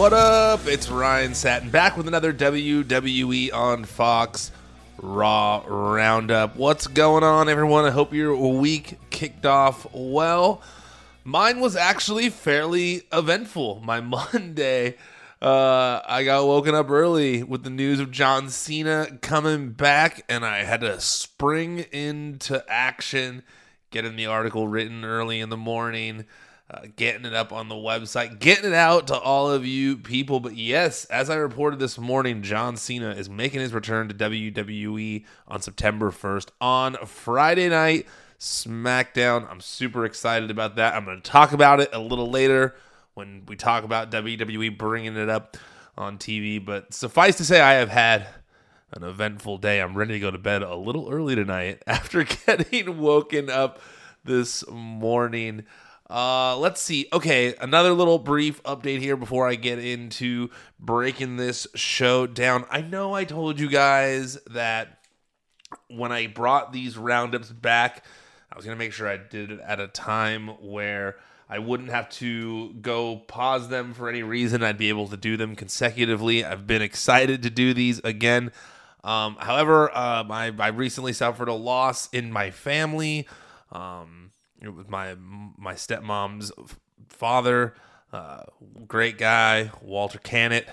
What up? It's Ryan Satin back with another WWE on Fox Raw Roundup. What's going on, everyone? I hope your week kicked off well. Mine was actually fairly eventful. My Monday, uh, I got woken up early with the news of John Cena coming back, and I had to spring into action, getting the article written early in the morning uh, getting it up on the website, getting it out to all of you people. But yes, as I reported this morning, John Cena is making his return to WWE on September 1st on Friday night SmackDown. I'm super excited about that. I'm going to talk about it a little later when we talk about WWE bringing it up on TV. But suffice to say, I have had an eventful day. I'm ready to go to bed a little early tonight after getting woken up this morning. Uh, let's see. Okay, another little brief update here before I get into breaking this show down. I know I told you guys that when I brought these roundups back, I was going to make sure I did it at a time where I wouldn't have to go pause them for any reason. I'd be able to do them consecutively. I've been excited to do these again. Um, however, um, I, I recently suffered a loss in my family. Um, it was my my stepmom's father, uh, great guy, Walter Cannett,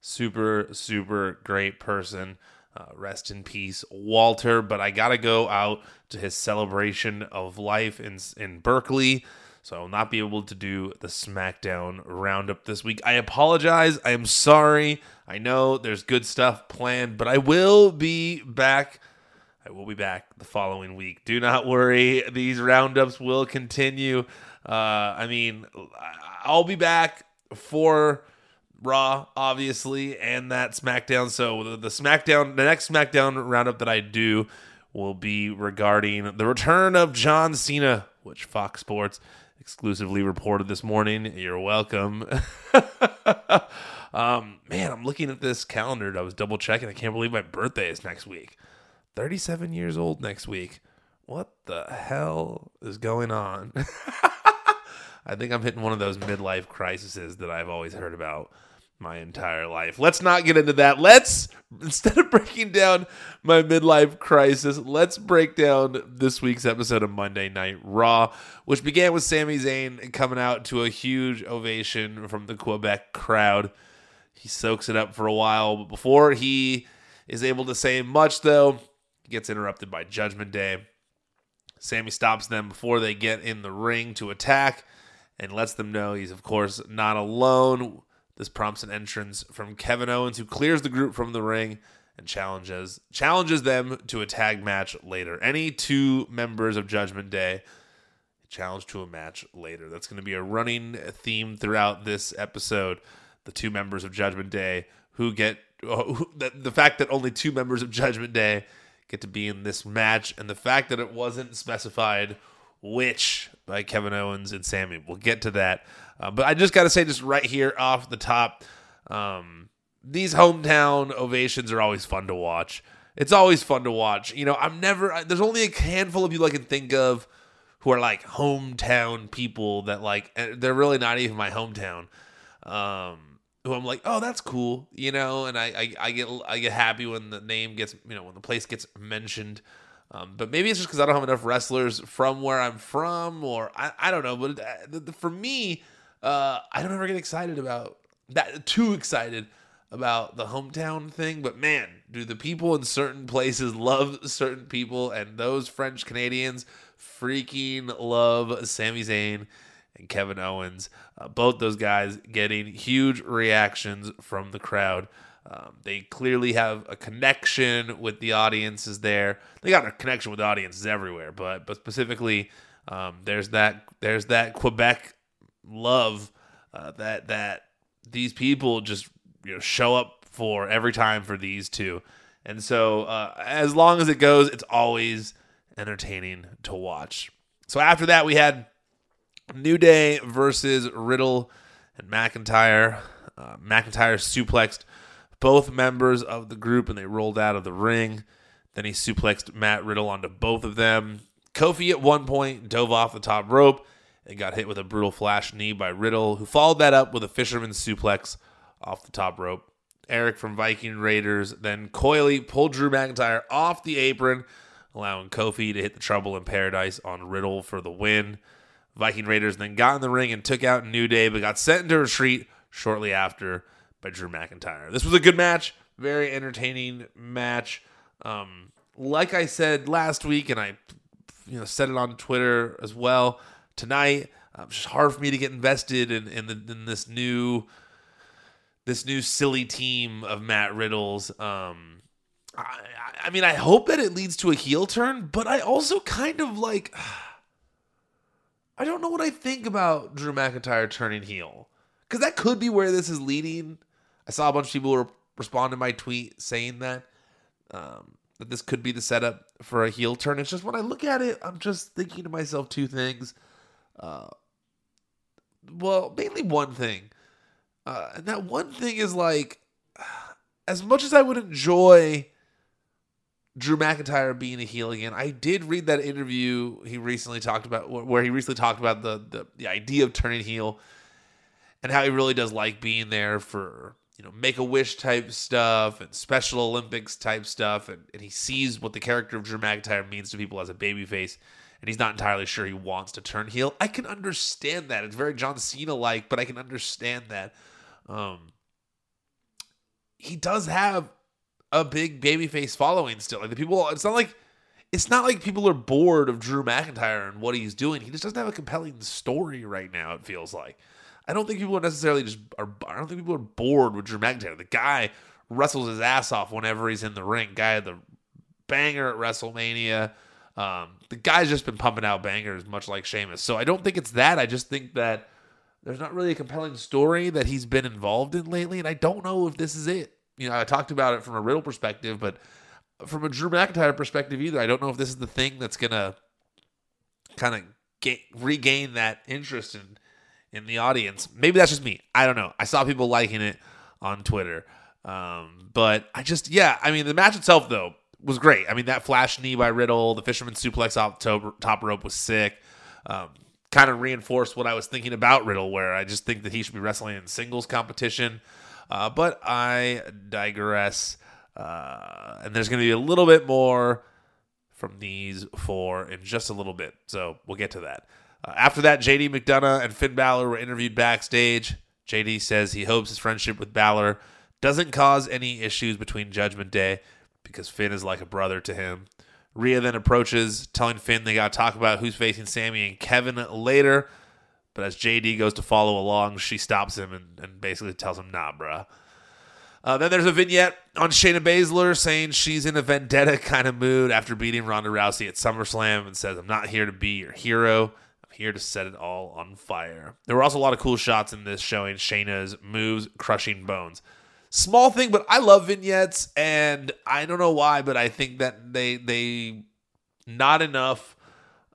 super super great person. Uh, rest in peace, Walter. But I gotta go out to his celebration of life in in Berkeley, so I will not be able to do the SmackDown roundup this week. I apologize. I am sorry. I know there's good stuff planned, but I will be back I will be back the following week. Do not worry. These roundups will continue. Uh, I mean, I'll be back for Raw, obviously, and that SmackDown. So the, the SmackDown, the next SmackDown roundup that I do will be regarding the return of John Cena, which Fox Sports exclusively reported this morning. You're welcome. um, man, I'm looking at this calendar. I was double checking. I can't believe my birthday is next week. 37 years old next week. What the hell is going on? I think I'm hitting one of those midlife crises that I've always heard about my entire life. Let's not get into that. Let's instead of breaking down my midlife crisis, let's break down this week's episode of Monday Night Raw, which began with Sami Zayn coming out to a huge ovation from the Quebec crowd. He soaks it up for a while, but before he is able to say much though, gets interrupted by Judgment Day. Sami stops them before they get in the ring to attack and lets them know he's, of course, not alone. This prompts an entrance from Kevin Owens, who clears the group from the ring and challenges challenges them to a tag match later. Any two members of Judgment Day challenge to a match later. That's going to be a running theme throughout this episode. The two members of Judgment Day who get the, the fact that only two members of Judgment Day get to be in this match, and the fact that it wasn't specified which by Kevin Owens and Sami. We'll get to that. Uh, but I just got to say, just right here off the top, um, these hometown ovations are always fun to watch. It's always fun to watch. You know, I'm never, there's only a handful of people I can think of who are like hometown people that like, they're really not even my hometown. Um, who I'm like, oh, that's cool, you know, and I, I, I get I get happy when the name gets you know when the place gets mentioned. Um, but maybe it's just because I don't have enough wrestlers from where I'm from, or I, I don't know. But uh, for me, uh, I don't ever get excited about that. Too excited about the hometown thing. But man, do the people in certain places love certain people, and those French Canadians freaking love Sami Zayn and Kevin Owens. Uh, both those guys getting huge reactions from the crowd. Um, they clearly have a connection with the audiences there. They got a connection with audiences everywhere, but but specifically, um, there's that there's that Quebec love uh, that that these people just you know show up for every time for these two. And so, uh, as long as it goes, it's always entertaining to watch. So after that, we had New Day versus Riddle and McIntyre. Uh, McIntyre suplexed both members of the group and they rolled out of the ring. Then he suplexed Matt Riddle onto both of them. Kofi at one point dove off the top rope and got hit with a brutal flash knee by Riddle, who followed that up with a fisherman suplex off the top rope. Erik from Viking Raiders. Then Coily pulled Drew McIntyre off the apron, allowing Kofi to hit the Trouble in Paradise on Riddle for the win. Viking Raiders then got in the ring and took out New Day, but got sent into retreat shortly after by Drew McIntyre. This was a good match, very entertaining match. Um, like I said last week, and I you know said it on Twitter as well tonight. Um, it's just hard for me to get invested in in, the, in this new this new silly team of Matt Riddles. Um, I, I mean, I hope that it leads to a heel turn, but I also kind of like. I don't know what I think about Drew McIntyre turning heel because that could be where this is leading. I saw a bunch of people re- respond to my tweet saying that um, that this could be the setup for a heel turn. It's just when I look at it, I'm just thinking to myself two things. Uh, well, mainly one thing, uh, and that one thing is like, as much as I would enjoy Drew McIntyre being a heel again. I did read that interview he recently talked about where he recently talked about the the, the idea of turning heel and how he really does like being there for you know make a wish type stuff and special Olympics type stuff and, and he sees what the character of Drew McIntyre means to people as a babyface and he's not entirely sure he wants to turn heel. I can understand that. It's very John Cena like, but I can understand that. Um, he does have a big babyface following still. Like the people, it's not like it's not like people are bored of Drew McIntyre and what he's doing. He just doesn't have a compelling story right now. It feels like. I don't think people are necessarily just are. I don't think people are bored with Drew McIntyre. The guy wrestles his ass off whenever he's in the ring. Guy had the banger at WrestleMania. Um, the guy's just been pumping out bangers, much like Sheamus. So I don't think it's that. I just think that there's not really a compelling story that he's been involved in lately, and I don't know if this is it you know, I talked about it from a Riddle perspective, but from a Drew McIntyre perspective either, I don't know if this is the thing that's gonna kind of get regain that interest in in the audience. Maybe that's just me. I don't know. I saw people liking it on Twitter, um, but I just yeah. I mean, the match itself though was great. I mean, that flash knee by Riddle, the fisherman suplex off top, rope was sick. Um, kind of reinforced what I was thinking about Riddle, where I just think that he should be wrestling in singles competition. Uh, but I digress. Uh, and there's going to be a little bit more from these four in just a little bit. So we'll get to that. Uh, after that, JD McDonagh and Finn Balor were interviewed backstage. JD says he hopes his friendship with Balor doesn't cause any issues between Judgment Day because Finn is like a brother to him. Rhea then approaches, telling Finn they got to talk about who's facing Sami and Kevin later. But as JD goes to follow along, she stops him and, and basically tells him, nah, bruh. Uh, then there's a vignette on Shayna Baszler saying she's in a vendetta kind of mood after beating Ronda Rousey at SummerSlam and says, I'm not here to be your hero. I'm here to set it all on fire. There were also a lot of cool shots in this showing Shayna's moves crushing bones. Small thing, but I love vignettes, and I don't know why, but I think that they they not enough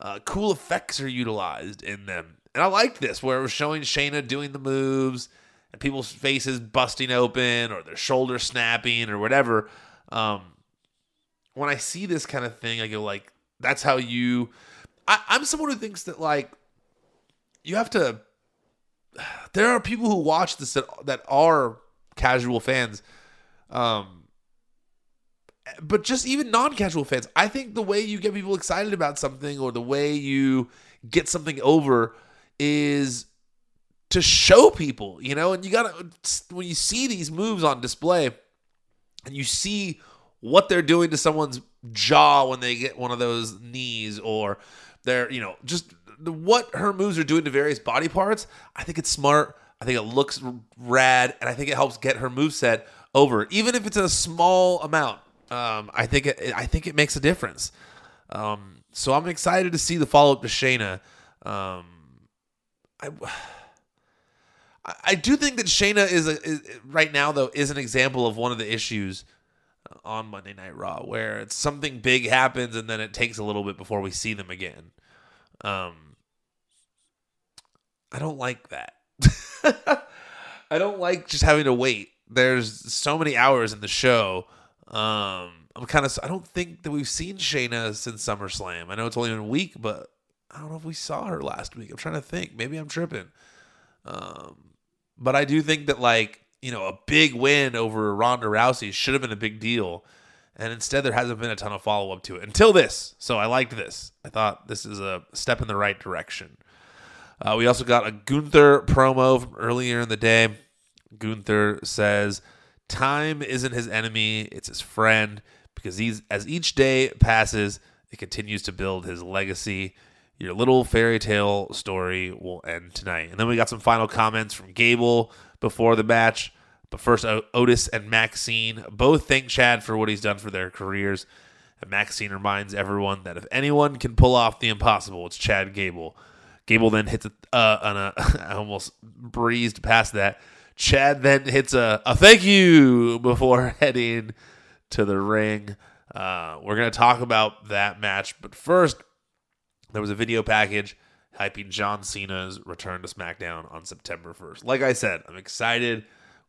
uh, cool effects are utilized in them. And I liked this where it was showing Shayna doing the moves and people's faces busting open or their shoulders snapping or whatever. Um, when I see this kind of thing, I go like, that's how you. I, I'm someone who thinks that like you have to. There are people who watch this that, that are casual fans. Um, but just even non-casual fans, I think the way you get people excited about something or the way you get something over is to show people, you know, and you got to, when you see these moves on display and you see what they're doing to someone's jaw when they get one of those knees or they're, you know, just what her moves are doing to various body parts, I think it's smart. I think it looks rad, and I think it helps get her move set over, even if it's a small amount. Um, I think it, I think it makes a difference. Um, so I'm excited to see the follow up to Shayna. Um, I I do think that Shayna is, a, is right now though is an example of one of the issues on Monday Night Raw where it's something big happens and then it takes a little bit before we see them again. Um, I don't like that. I don't like just having to wait. There's so many hours in the show. Um, I'm kind of I don't think that we've seen Shayna since SummerSlam. I know it's only been a week, but I don't know if we saw her last week. I'm trying to think. Maybe I'm tripping. Um, but I do think that like you know, a big win over Ronda Rousey should have been a big deal. And instead, there hasn't been a ton of follow up to it until this. So I liked this. I thought this is a step in the right direction. Uh, we also got a Gunther promo from earlier in the day. Gunther says, Time isn't his enemy, it's his friend, because he's, as each day passes, it continues to build his legacy. Your little fairy tale story will end tonight. And then we got some final comments from Gable before the match. But first, Otis and Maxine both thank Chad for what he's done for their careers. And Maxine reminds everyone that if anyone can pull off the impossible, it's Chad Gable. Gable then hits a, uh, on a, I almost breezed past that. Chad then hits a, a thank you before heading to the ring. Uh, we're going to talk about that match, but first, there was a video package hyping John Cena's return to SmackDown on September 1st. Like I said, I'm excited.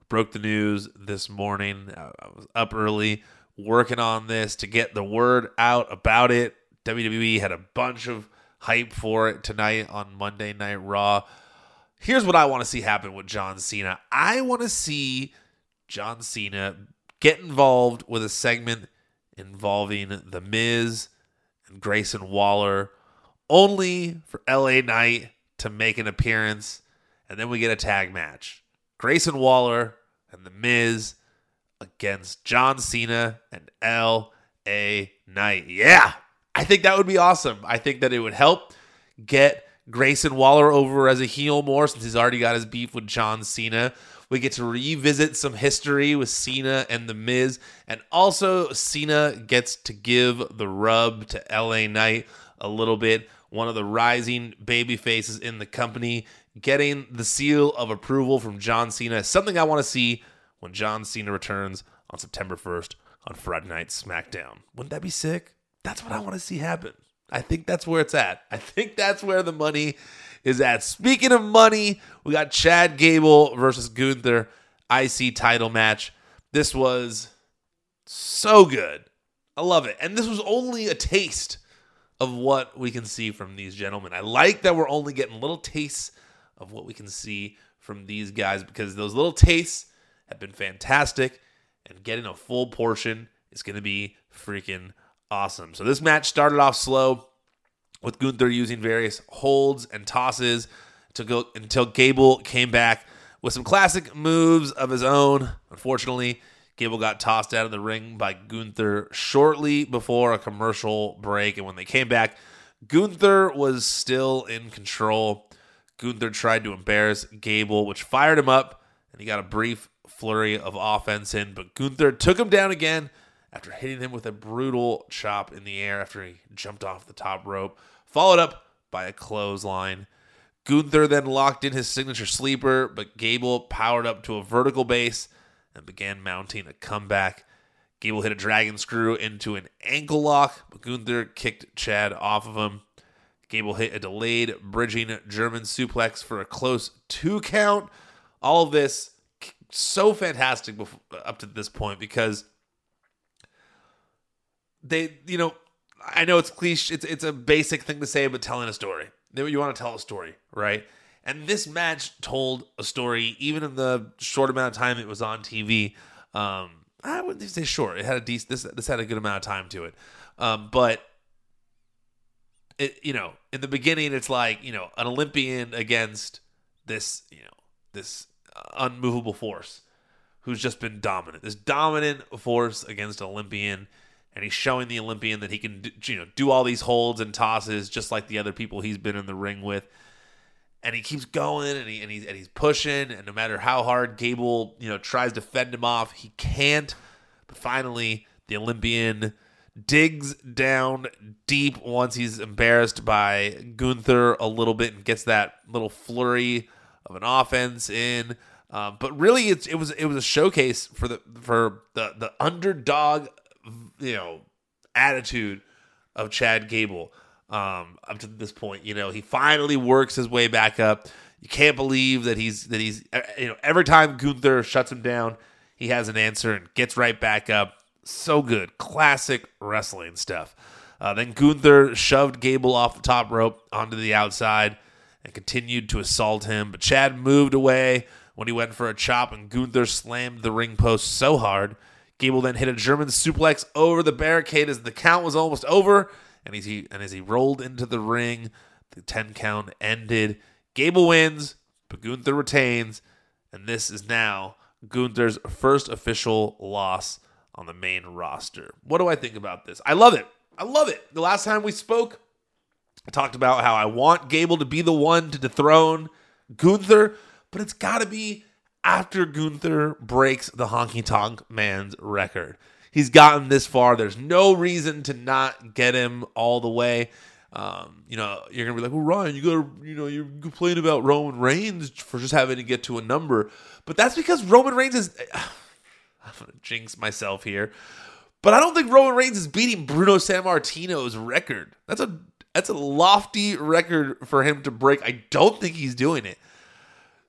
Broke the news this morning. I was up early working on this to get the word out about it. WWE had a bunch of hype for it tonight on Monday Night Raw. Here's what I want to see happen with John Cena. I want to see John Cena get involved with a segment involving The Miz and Grayson Waller, only for LA Knight to make an appearance, and then we get a tag match. Grayson Waller and The Miz against John Cena and L.A. Knight. Yeah, I think that would be awesome. I think that it would help get Grayson Waller over as a heel more since he's already got his beef with John Cena. We get to revisit some history with Cena and The Miz. And also, Cena gets to give the rub to LA Knight a little bit. One of the rising baby faces in the company getting the seal of approval from John Cena. Something I want to see when John Cena returns on September 1st on Friday Night SmackDown. Wouldn't that be sick? That's what I want to see happen. I think that's where it's at. I think that's where the money is at. Speaking of money, we got Chad Gable versus Gunther IC title match. This was so good. I love it. And this was only a taste of what we can see from these gentlemen. I like that we're only getting little tastes of what we can see from these guys because those little tastes have been fantastic, and getting a full portion is going to be freaking awesome. So this match started off slow with Gunther using various holds and tosses to go until Gable came back with some classic moves of his own. Unfortunately, Gable got tossed out of the ring by Gunther shortly before a commercial break, and when they came back, Gunther was still in control. Gunther tried to embarrass Gable, which fired him up, and he got a brief flurry of offense in, but Gunther took him down again after hitting him with a brutal chop in the air after he jumped off the top rope, followed up by a clothesline. Gunther then locked in his signature sleeper, but Gable powered up to a vertical base and began mounting a comeback. Gable hit a dragon screw into an ankle lock, but Gunther kicked Chad off of him. Gable hit a delayed bridging German suplex for a close two count. All of this so fantastic up to this point because they, you know, I know it's cliche, it's it's a basic thing to say, but telling a story. You want to tell a story, right? And this match told a story, even in the short amount of time it was on TV. Um, I wouldn't say short. It had a decent. This this had a good amount of time to it, um, but it you know in the beginning it's like you know an Olympian against this you know this unmovable force who's just been dominant. This dominant force against Olympian and he's showing the Olympian that he can do, you know do all these holds and tosses just like the other people he's been in the ring with. And he keeps going and he and he's and he's pushing and no matter how hard Gable, you know, tries to fend him off, he can't. But finally, the Olympian digs down deep once he's embarrassed by Gunther a little bit and gets that little flurry of an offense in. Um, but really, it's it was it was a showcase for the for the the underdog you know attitude of Chad Gable um, up to this point. You know, he finally works his way back up. You can't believe that he's that he's you know every time Gunther shuts him down, he has an answer and gets right back up. So good, classic wrestling stuff. Uh, then Gunther shoved Gable off the top rope onto the outside and continued to assault him, but Chad moved away when he went for a chop and Gunther slammed the ring post so hard. Gable then hit a German suplex over the barricade as the count was almost over, and as he and as he rolled into the ring, the 10 count ended. Gable wins, but Gunther retains, and this is now Gunther's first official loss on the main roster. What do I think about this? I love it. I love it. The last time we spoke, I talked about how I want Gable to be the one to dethrone Gunther, but it's got to be after Gunther breaks the Honky Tonk Man's record. He's gotten this far. There's no reason to not get him all the way. Um, you know, you're gonna be like, well, Ryan, you gotta, you know, you complain about Roman Reigns for just having to get to a number, but that's because Roman Reigns is. I'm gonna jinx myself here, but I don't think Roman Reigns is beating Bruno Sammartino's record. That's a that's a lofty record for him to break. I don't think he's doing it.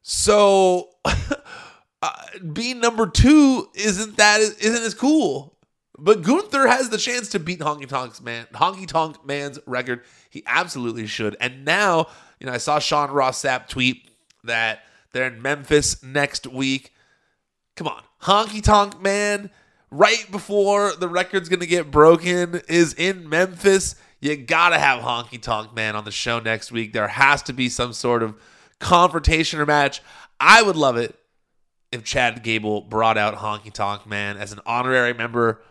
So, uh, being number two isn't that isn't as cool. But Gunther has the chance to beat Honky Tonk's man, Honky Tonk Man's record. He absolutely should. And now, you know, I saw Sean Ross Sapp tweet that they're in Memphis next week. Come on, Honky Tonk Man, right before the record's gonna get broken, is in Memphis. You gotta have Honky Tonk Man on the show next week. There has to be some sort of confrontation or match. I would love it if Chad Gable brought out Honky Tonk Man as an honorary member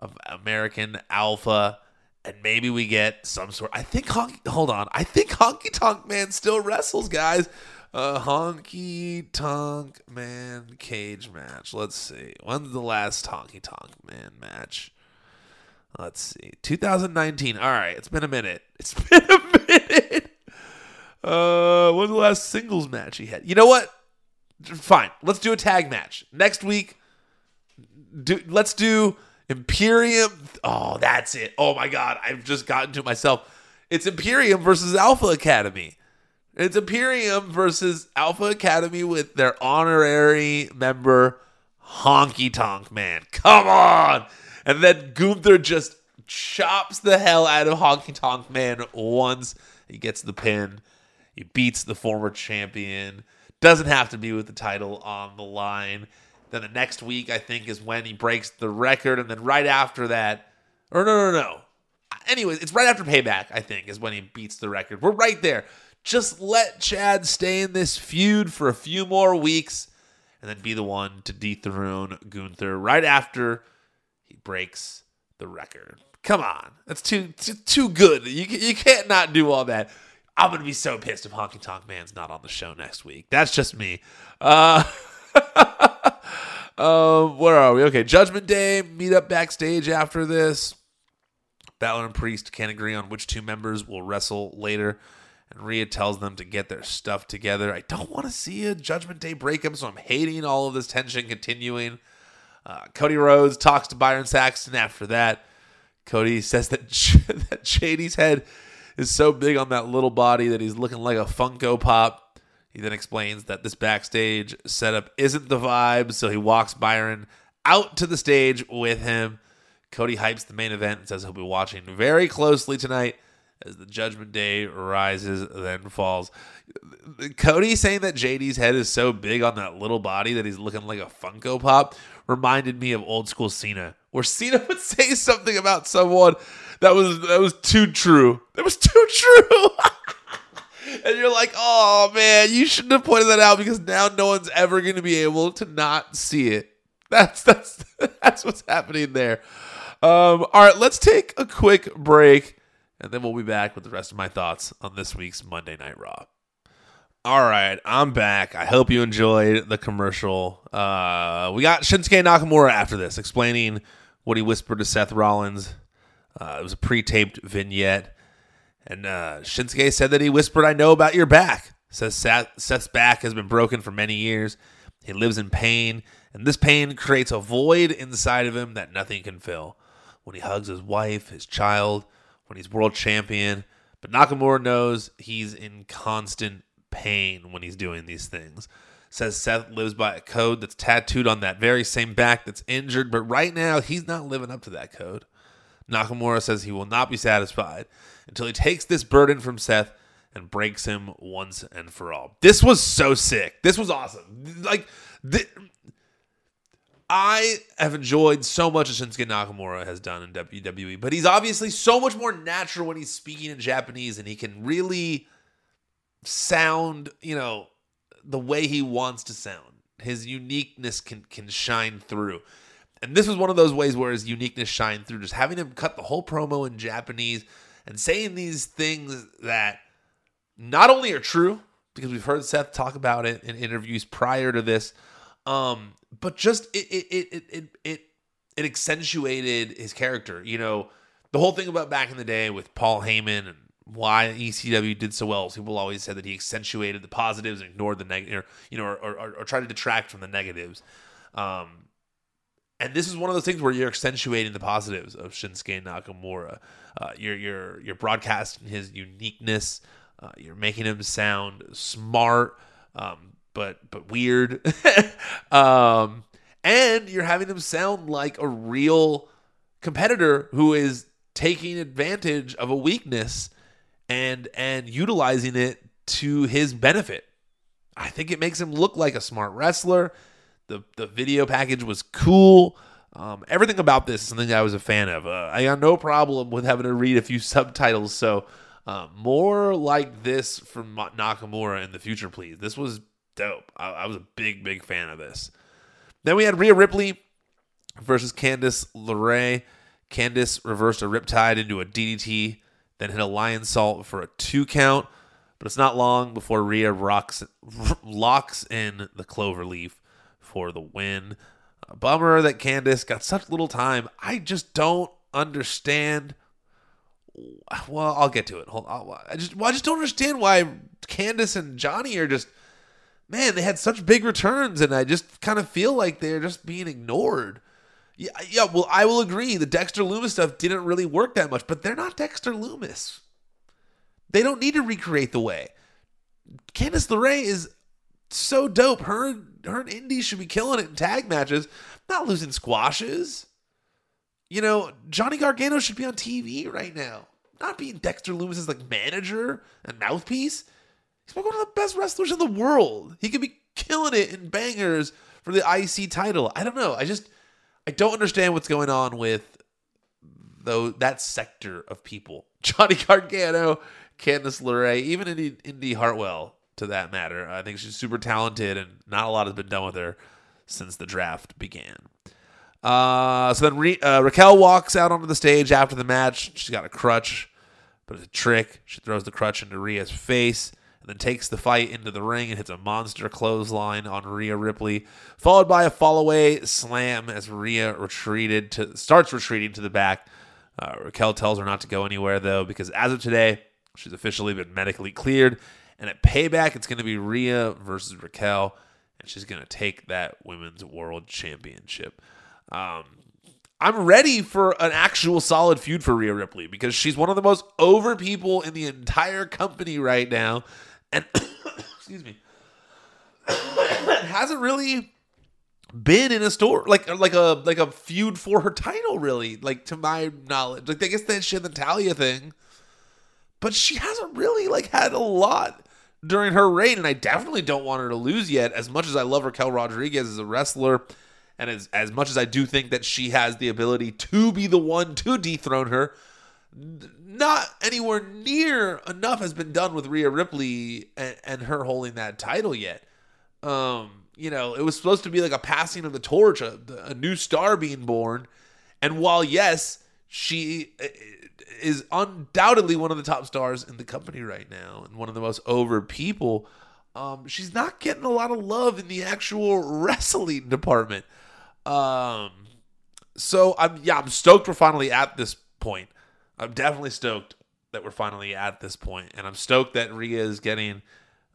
of American Alpha, and maybe we get some sort. I think Honky. Hold on, I think Honky Tonk Man still wrestles, guys. Uh, Honky Tonk Man cage match. Let's see. When's the last Honky Tonk Man match? Let's see. 2019. All right, it's been a minute. It's been a minute. Uh, when's the last singles match he had? You know what? Fine. Let's do a tag match next week. Do let's do Imperium. Oh, that's it. Oh my god, I've just gotten to myself. It's Imperium versus Alpha Academy. It's Imperium versus Alpha Academy with their honorary member Honky Tonk Man. Come on. And then Gunther just chops the hell out of Honky Tonk Man once he gets the pin. He beats the former champion. Doesn't have to be with the title on the line. Then the next week, I think, is when he breaks the record. And then right after that, or no, no, no. Anyways, it's right after payback, I think, is when he beats the record. We're right there. Just let Chad stay in this feud for a few more weeks and then be the one to dethrone Gunther right after he breaks the record. Come on. That's too too, too good. You, you can't not do all that. I'm going to be so pissed if Honky Tonk Man's not on the show next week. That's just me. Uh, um, where are we? Okay, Judgment Day. Meet up backstage after this. Balor and Priest can't agree on which two members will wrestle later, and Rhea tells them to get their stuff together. I don't want to see a Judgment Day breakup, so I'm hating all of this tension continuing. Uh, Cody Rhodes talks to Byron Saxton after that. Cody says that that JD's head is so big on that little body that he's looking like a Funko Pop. He then explains that this backstage setup isn't the vibe, so he walks Byron out to the stage with him. Cody hypes the main event and says he'll be watching very closely tonight as the Judgment Day rises, then falls. Cody saying that JD's head is so big on that little body that he's looking like a Funko Pop reminded me of old school Cena, where Cena would say something about someone that was that was too true. That was too true. and you're like, oh man, you shouldn't have pointed that out because now no one's ever going to be able to not see it. That's that's that's what's happening there. Um, all right, let's take a quick break, and then we'll be back with the rest of my thoughts on this week's Monday Night Raw. All right, I'm back. I hope you enjoyed the commercial. Uh, we got Shinsuke Nakamura after this, explaining what he whispered to Seth Rollins. Uh, it was a pre-taped vignette, and uh, Shinsuke said that he whispered, "I know about your back." Says Seth, Seth's back has been broken for many years. He lives in pain, and this pain creates a void inside of him that nothing can fill. When he hugs his wife, his child, when he's world champion, but Nakamura knows he's in constant pain when he's doing these things. Says Seth lives by a code that's tattooed on that very same back that's injured, but right now he's not living up to that code. Nakamura says he will not be satisfied until he takes this burden from Seth and breaks him once and for all. This was so sick. This was awesome. Like, th- I have enjoyed so much of Shinsuke Nakamura has done in WWE, but he's obviously so much more natural when he's speaking in Japanese and he can really sound, you know, the way he wants to sound. His uniqueness can can shine through. And this was one of those ways where his uniqueness shined through, just having him cut the whole promo in Japanese and saying these things that not only are true, because we've heard Seth talk about it in interviews prior to this, um, but just it it it it it it accentuated his character. You know, the whole thing about back in the day with Paul Heyman and why ECW did so well. People always said that he accentuated the positives and ignored the negative, you know, or, or, or tried to detract from the negatives. Um, and this is one of those things where you're accentuating the positives of Shinsuke Nakamura. Uh, you're you're you're broadcasting his uniqueness. Uh, you're making him sound smart, um, but but weird, um, and you're having him sound like a real competitor who is taking advantage of a weakness and and utilizing it to his benefit. I think it makes him look like a smart wrestler. The the video package was cool. Um, everything about this is something I was a fan of. Uh, I got no problem with having to read a few subtitles. So uh, more like this from Nakamura in the future, please. This was dope. I, I was a big big fan of this. Then we had Rhea Ripley versus Candice LeRae. Candice reversed a Riptide into a DDT then hit a Lionsault for a two count. But it's not long before Rhea rocks, locks in the Cloverleaf for the win. A bummer that Candice got such little time. I just don't understand. Well, I'll get to it. Hold on. I just, well, I just don't understand why Candice and Johnny are just, man, they had such big returns, and I just kind of feel like they're just being ignored. Yeah, yeah. Well, I will agree. The Dexter Lumis stuff didn't really work that much, but they're not Dexter Lumis. They don't need to recreate the way. Candice LeRae is so dope. Her, her and Indi should be killing it in tag matches, not losing squashes. You know, Johnny Gargano should be on TV right now, not being Dexter Lumis's like manager and mouthpiece. He's one of the best wrestlers in the world. He could be killing it in bangers for the IC title. I don't know. I just I don't understand what's going on with though that sector of people. Johnny Gargano, Candice LeRae, even Indi, Indi Hartwell, to that matter. I think she's super talented, and not a lot has been done with her since the draft began. Uh, so then Re- uh, Raquel walks out onto the stage after the match. She's got a crutch, but it's a trick. She throws the crutch into Rhea's face and then takes the fight into the ring and hits a monster clothesline on Rhea Ripley, followed by a fallaway slam as Rhea retreated to starts retreating to the back. Uh, Raquel tells her not to go anywhere though because as of today, she's officially been medically cleared, and at Payback, it's going to be Rhea versus Raquel, and she's going to take that Women's World Championship. Um, I'm ready for an actual solid feud for Rhea Ripley because she's one of the most over people in the entire company right now. And excuse me, hasn't really been in a store like like a like a feud for her title really like to my knowledge. Like I guess that she had the Talia thing. But she hasn't really like had a lot during her reign and I definitely don't want her to lose yet as much as I love Raquel Rodriguez as a wrestler and as as much as I do think that she has the ability to be the one to dethrone her not anywhere near enough has been done with Rhea Ripley and, and her holding that title yet. Um, you know, it was supposed to be like a passing of the torch, a, a new star being born. And while, yes, she is undoubtedly one of the top stars in the company right now and one of the most over people, um, she's not getting a lot of love in the actual wrestling department. Um, so I'm yeah, I'm stoked we're finally at this point. I'm definitely stoked that we're finally at this point, and I'm stoked that Rhea is getting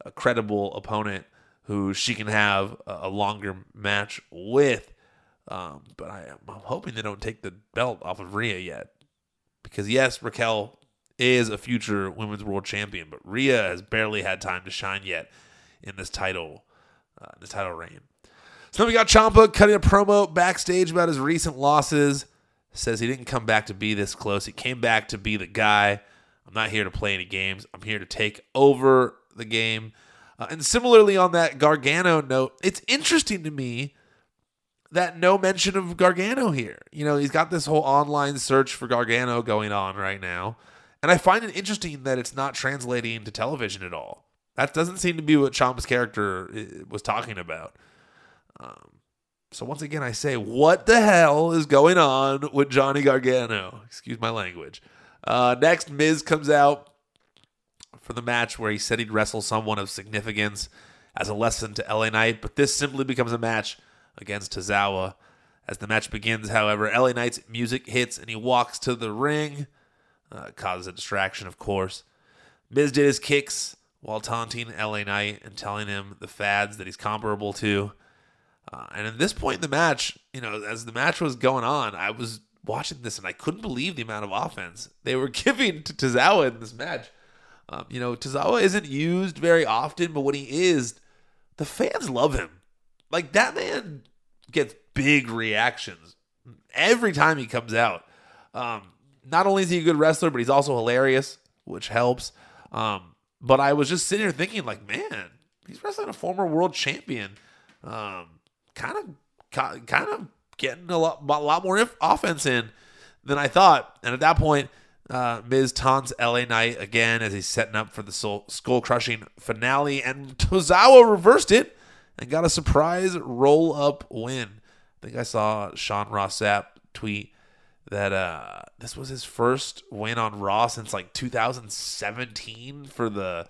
a credible opponent who she can have a, longer match with. Um, but I, am hoping they don't take the belt off of Rhea yet, because yes, Raquel is a future women's world champion, but Rhea has barely had time to shine yet in this title, uh, this title reign. So then we got Ciampa cutting a promo backstage about his recent losses says he didn't come back to be this close. He came back to be the guy. I'm not here to play any games. I'm here to take over the game. Uh, and similarly, on that Gargano note, it's interesting to me that no mention of Gargano here. You know, he's got this whole online search for Gargano going on right now. And I find it interesting that it's not translating to television at all. That doesn't seem to be what Ciampa's character uh, was talking about. Um, so once again, I say, what the hell is going on with Johnny Gargano? Excuse my language. Uh, next, Miz comes out for the match where he said he'd wrestle someone of significance as a lesson to LA Knight, but this simply becomes a match against Tozawa. As the match begins, however, LA Knight's music hits and he walks to the ring. Uh, causes a distraction, of course. Miz did his kicks while taunting LA Knight and telling him the fads that he's comparable to. Uh, and at this point in the match, you know, as the match was going on, I was watching this and I couldn't believe the amount of offense they were giving to Tozawa in this match. Um, you know, Tozawa isn't used very often, but when he is, the fans love him. Like that man gets big reactions every time he comes out. Um, not only is he a good wrestler, but he's also hilarious, which helps. Um, but I was just sitting here thinking, like, man, he's wrestling a former world champion. Um, kind of, kind of getting a lot, a lot more offense in than I thought. And at that point, uh, Miz taunts LA Knight again as he's setting up for the skull crushing finale, and Tozawa reversed it and got a surprise roll up win. I think I saw Sean Ross Sapp tweet that uh, this was his first win on Raw since like 2017 for the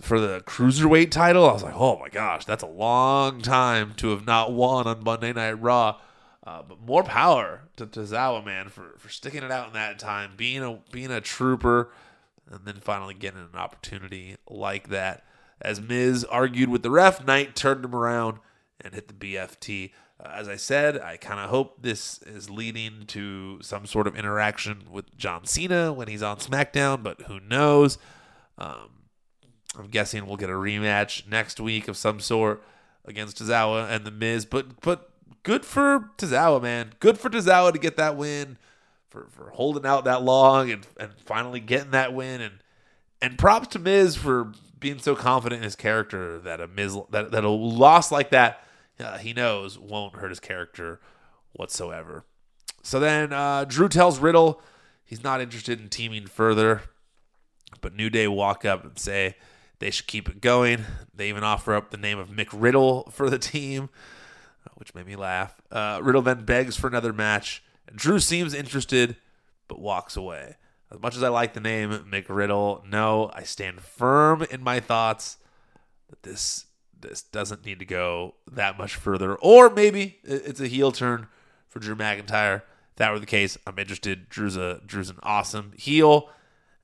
for the cruiserweight title. I was like, oh my gosh, that's a long time to have not won on Monday Night Raw. Uh, but more power to, Tozawa, man, for, for sticking it out in that time, being a being a trooper, and then finally getting an opportunity like that. As Miz argued with the ref, Knight turned him around and hit the BFT. Uh, as I said, I kind of hope this is leading to some sort of interaction with John Cena when he's on SmackDown, but who knows? Um, I'm guessing we'll get a rematch next week of some sort against Tozawa and the Miz. But but good for Tozawa, man. Good for Tozawa to get that win, for for holding out that long and and finally getting that win. And and props to Miz for being so confident in his character that a Miz that that a loss like that uh, he knows won't hurt his character whatsoever. So then uh, Drew tells Riddle he's not interested in teaming further, but New Day walk up and say they should keep it going. They even offer up the name of McRiddle for the team, which made me laugh. Uh, Riddle then begs for another match. And Drew seems interested, but walks away. As much as I like the name McRiddle, no, I stand firm in my thoughts that this this doesn't need to go that much further. Or maybe it's a heel turn for Drew McIntyre. If that were the case, I'm interested. Drew's a Drew's an awesome heel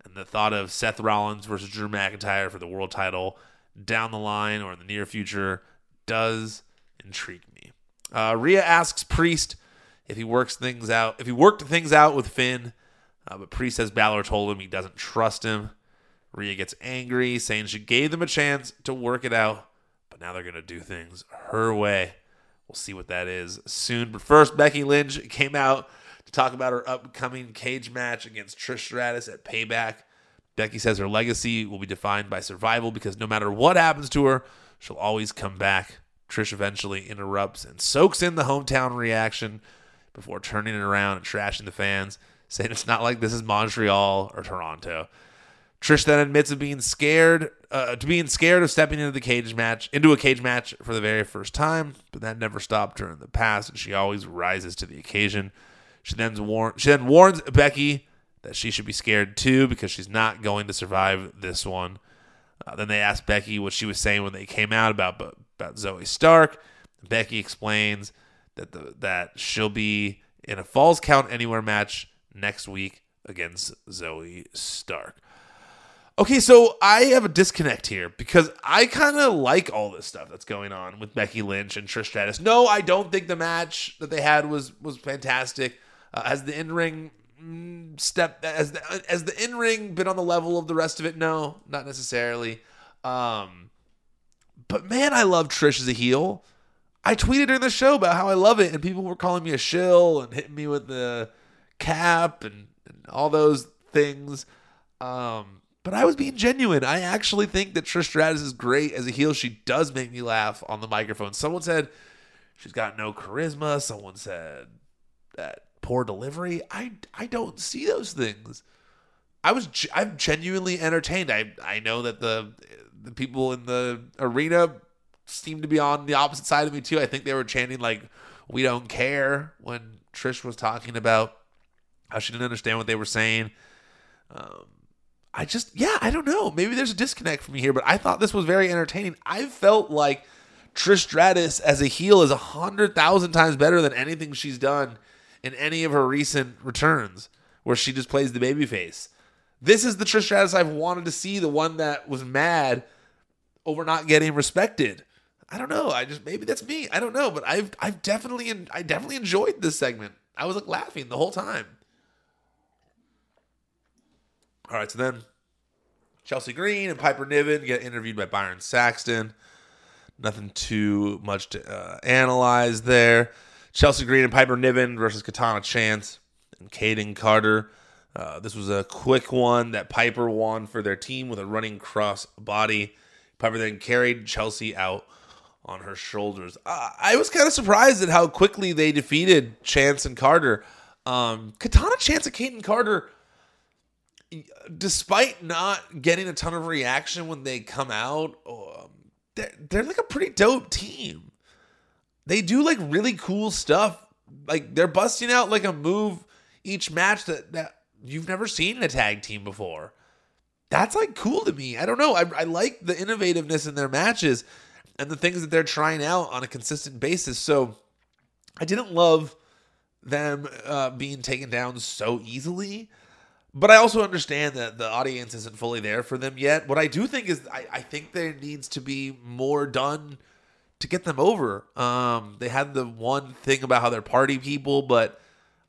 and the thought of Seth Rollins versus Drew McIntyre for the world title down the line or in the near future does intrigue me. Uh, Rhea asks Priest if he works things out, if he worked things out with Finn, uh, but Priest says Balor told him he doesn't trust him. Rhea gets angry, saying she gave them a chance to work it out, but now they're going to do things her way. We'll see what that is soon. But first, Becky Lynch came out to talk about her upcoming cage match against Trish Stratus at Payback. Becky says her legacy will be defined by survival because no matter what happens to her, she'll always come back. Trish eventually interrupts and soaks in the hometown reaction before turning it around and trashing the fans, saying it's not like this is Montreal or Toronto. Trish then admits of being scared, uh, to being scared of stepping into the cage match, into a cage match for the very first time, but that never stopped her in the past, and she always rises to the occasion. She then, warn- she then warns Becky that she should be scared too because she's not going to survive this one. Uh, then they ask Becky what she was saying when they came out about about Zoey Stark. Becky explains that the, that she'll be in a Falls Count Anywhere match next week against Zoey Stark. Okay, so I have a disconnect here because I kind of like all this stuff that's going on with Becky Lynch and Trish Stratus. No, I don't think the match that they had was was fantastic. Uh, has the in ring mm, step as the, as the in ring been on the level of the rest of it? No, not necessarily. Um, but man, I love Trish as a heel. I tweeted during the show about how I love it, and people were calling me a shill and hitting me with the cap and, and all those things. Um, but I was being genuine. I actually think that Trish Stratus is great as a heel. She does make me laugh on the microphone. Someone said she's got no charisma. Someone said that poor delivery. I I don't see those things. I was I'm genuinely entertained. I I know that the the people in the arena seem to be on the opposite side of me too. I think they were chanting like "We don't care" when Trish was talking about how she didn't understand what they were saying. Um, I just yeah, I don't know. Maybe there's a disconnect from me here, but I thought this was very entertaining. I felt like Trish Stratus as a heel is a hundred thousand times better than anything she's done in any of her recent returns, where she just plays the babyface. This is the Trish Stratus I've wanted to see, the one that was mad over not getting respected. I don't know. I just maybe that's me. I don't know, but I've I've definitely I definitely enjoyed this segment. I was like laughing the whole time. All right, so then Chelsea Green and Piper Niven get interviewed by Byron Saxton. Nothing too much to uh, analyze there. Chelsea Green and Piper Niven versus Katana Chance and Kayden Carter. Uh, this was a quick one that Piper won for their team with a running cross body. Piper then carried Chelsea out on her shoulders. Uh, I was kind of surprised at how quickly they defeated Chance and Carter. Um, Katana Chance and Kayden Carter, despite not getting a ton of reaction when they come out, um, they're, they're like a pretty dope team. They do like really cool stuff. Like they're busting out like a move each match that, that you've never seen in a tag team before. That's like cool to me. I don't know. I, I like the innovativeness in their matches and the things that they're trying out on a consistent basis. So I didn't love them uh, being taken down so easily. But I also understand that the audience isn't fully there for them yet. What I do think is I, I think there needs to be more done to get them over. Um, they had the one thing about how they're party people, but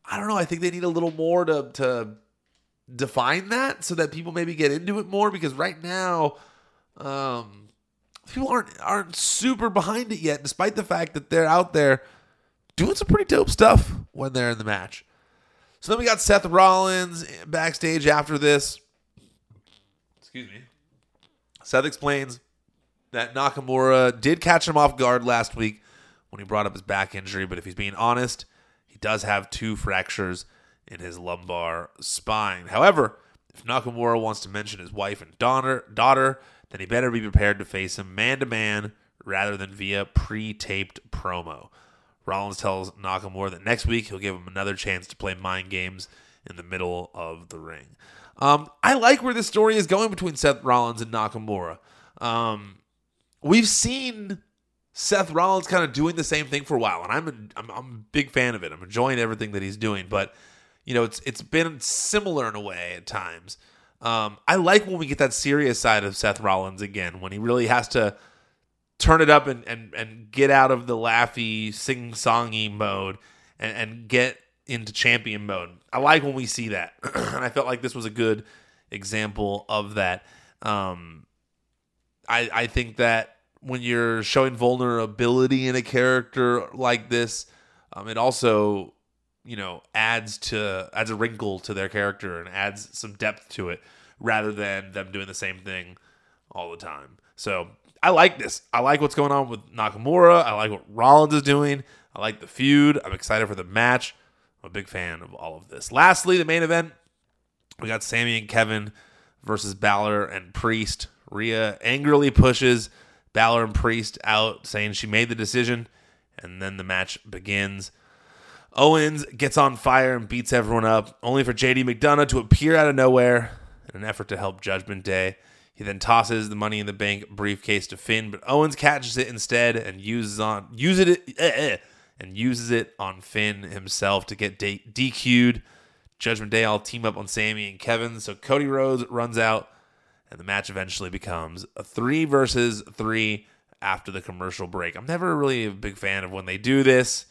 I don't know. I think they need a little more to to define that so that people maybe get into it more because right now um, people aren't aren't super behind it yet despite the fact that they're out there doing some pretty dope stuff when they're in the match. So then we got Seth Rollins backstage after this. Excuse me. Seth explains that Nakamura did catch him off guard last week when he brought up his back injury, but if he's being honest, he does have two fractures in his lumbar spine. However, if Nakamura wants to mention his wife and daughter, daughter, then he better be prepared to face him man to man rather than via pre-taped promo. Rollins tells Nakamura that next week he'll give him another chance to play mind games in the middle of the ring. Um, I like where this story is going between Seth Rollins and Nakamura. Um, we've seen Seth Rollins kind of doing the same thing for a while, and I'm a, I'm, I'm a big fan of it. I'm enjoying everything that he's doing, but you know, it's it's been similar in a way at times. Um, I like when we get that serious side of Seth Rollins again, when he really has to turn it up and and, and get out of the laughy, sing songy mode and, and get into champion mode. I like when we see that, and I felt like this was a good example of that. Um, I I think that when you're showing vulnerability in a character like this, um, it also you know adds to adds a wrinkle to their character and adds some depth to it rather than them doing the same thing all the time. So I like this. I like what's going on with Nakamura. I like what Rollins is doing. I like the feud. I'm excited for the match. I'm a big fan of all of this. Lastly, the main event. We got Sami and Kevin versus Balor and Priest. Rhea angrily pushes Balor and Priest out, saying she made the decision, and then the match begins. Owens gets on fire and beats everyone up, only for JD McDonagh to appear out of nowhere in an effort to help Judgment Day. He then tosses the Money in the Bank briefcase to Finn, but Owens catches it instead and uses on uses it eh, eh, and uses it on Finn himself to get D- DQ'd. Judgment Day all team up on Sami and Kevin, so Cody Rhodes runs out, and the match eventually becomes a three versus three after the commercial break. I'm never really a big fan of when they do this.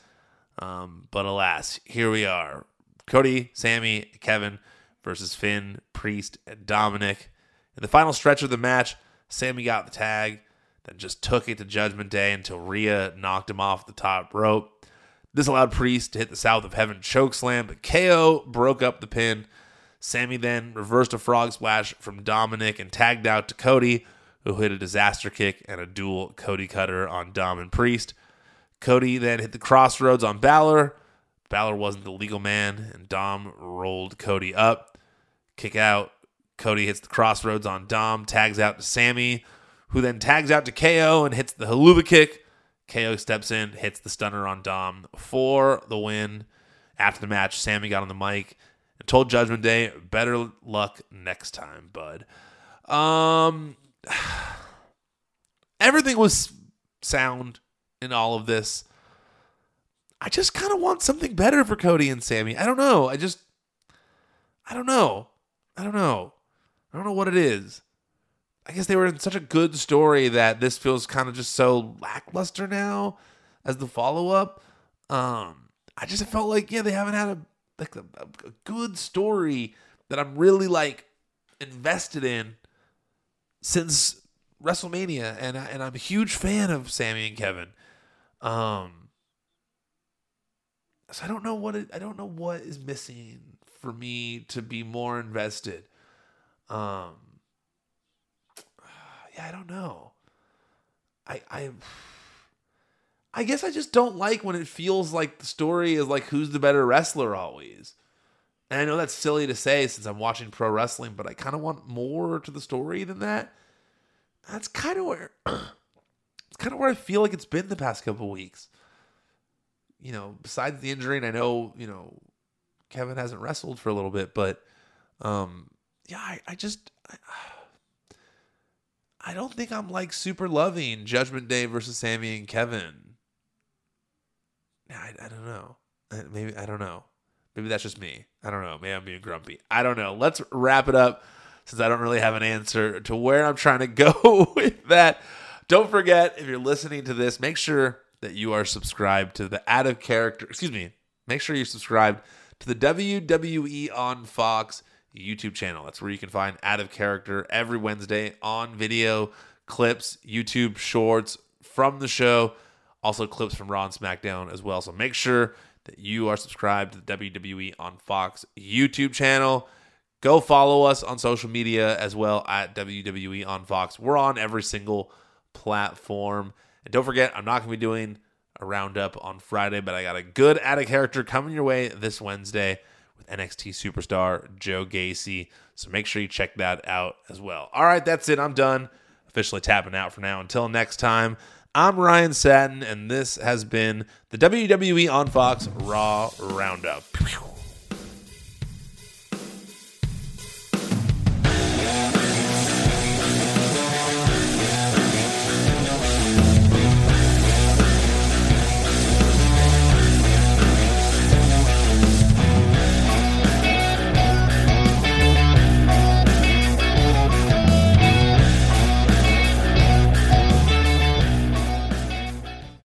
Um, but alas, here we are. Cody, Sami, Kevin versus Finn, Priest, and Dominic. In the final stretch of the match, Sami got the tag, then just took it to Judgment Day until Rhea knocked him off the top rope. This allowed Priest to hit the South of Heaven chokeslam, but KO broke up the pin. Sami then reversed a frog splash from Dominic and tagged out to Cody, who hit a disaster kick and a dual Cody cutter on Dom and Priest. Cody then hit the Cross Rhodes on Balor. Balor wasn't the legal man, and Dom rolled Cody up. Kick out. Cody hits the Cross Rhodes on Dom, tags out to Sami, who then tags out to KO and hits the Helluva kick. KO steps in, hits the stunner on Dom for the win. After the match, Sami got on the mic and told Judgment Day, "Better luck next time, bud." Um, everything was sound in all of this. I just kind of want something better for Cody and Sami. I don't know. I just, I don't know. I don't know. I don't know what it is. I guess they were in such a good story that this feels kind of just so lackluster now as the follow up. Um, I just felt like yeah, they haven't had a like a, a good story that I'm really like invested in since WrestleMania, and I, and I'm a huge fan of Sami and Kevin. Um, so I don't know what it, I don't know what is missing for me to be more invested. Um, yeah, I don't know. I I I guess I just don't like when it feels like the story is like who's the better wrestler always. And I know that's silly to say since I'm watching pro wrestling, but I kind of want more to the story than that. That's kind of where it's kind of where I feel like it's been the past couple weeks. You know, besides the injury, and I know you know Kevin hasn't wrestled for a little bit, but um, yeah, I, I just. I, I don't think I'm like super loving Judgment Day versus Sami and Kevin. I, I don't know. Uh, maybe I don't know. Maybe that's just me. I don't know. Maybe I'm being grumpy. I don't know. Let's wrap it up since I don't really have an answer to where I'm trying to go with that. Don't forget, if you're listening to this, make sure that you are subscribed to the Out of Character. Excuse me. Make sure you're subscribed to the WWE on Fox YouTube channel. That's where you can find Out of Character every Wednesday on video, clips, YouTube shorts from the show, also clips from Raw and SmackDown as well. So make sure that you are subscribed to the WWE on Fox YouTube channel. Go follow us on social media as well at WWE on Fox. We're on every single platform. And don't forget, I'm not going to be doing a roundup on Friday, but I got a good out of character coming your way this Wednesday with NXT superstar Joe Gacy. So make sure you check that out as well. All right, that's it. I'm done. Officially tapping out for now. Until next time, I'm Ryan Satin, and this has been the WWE on Fox Raw Roundup.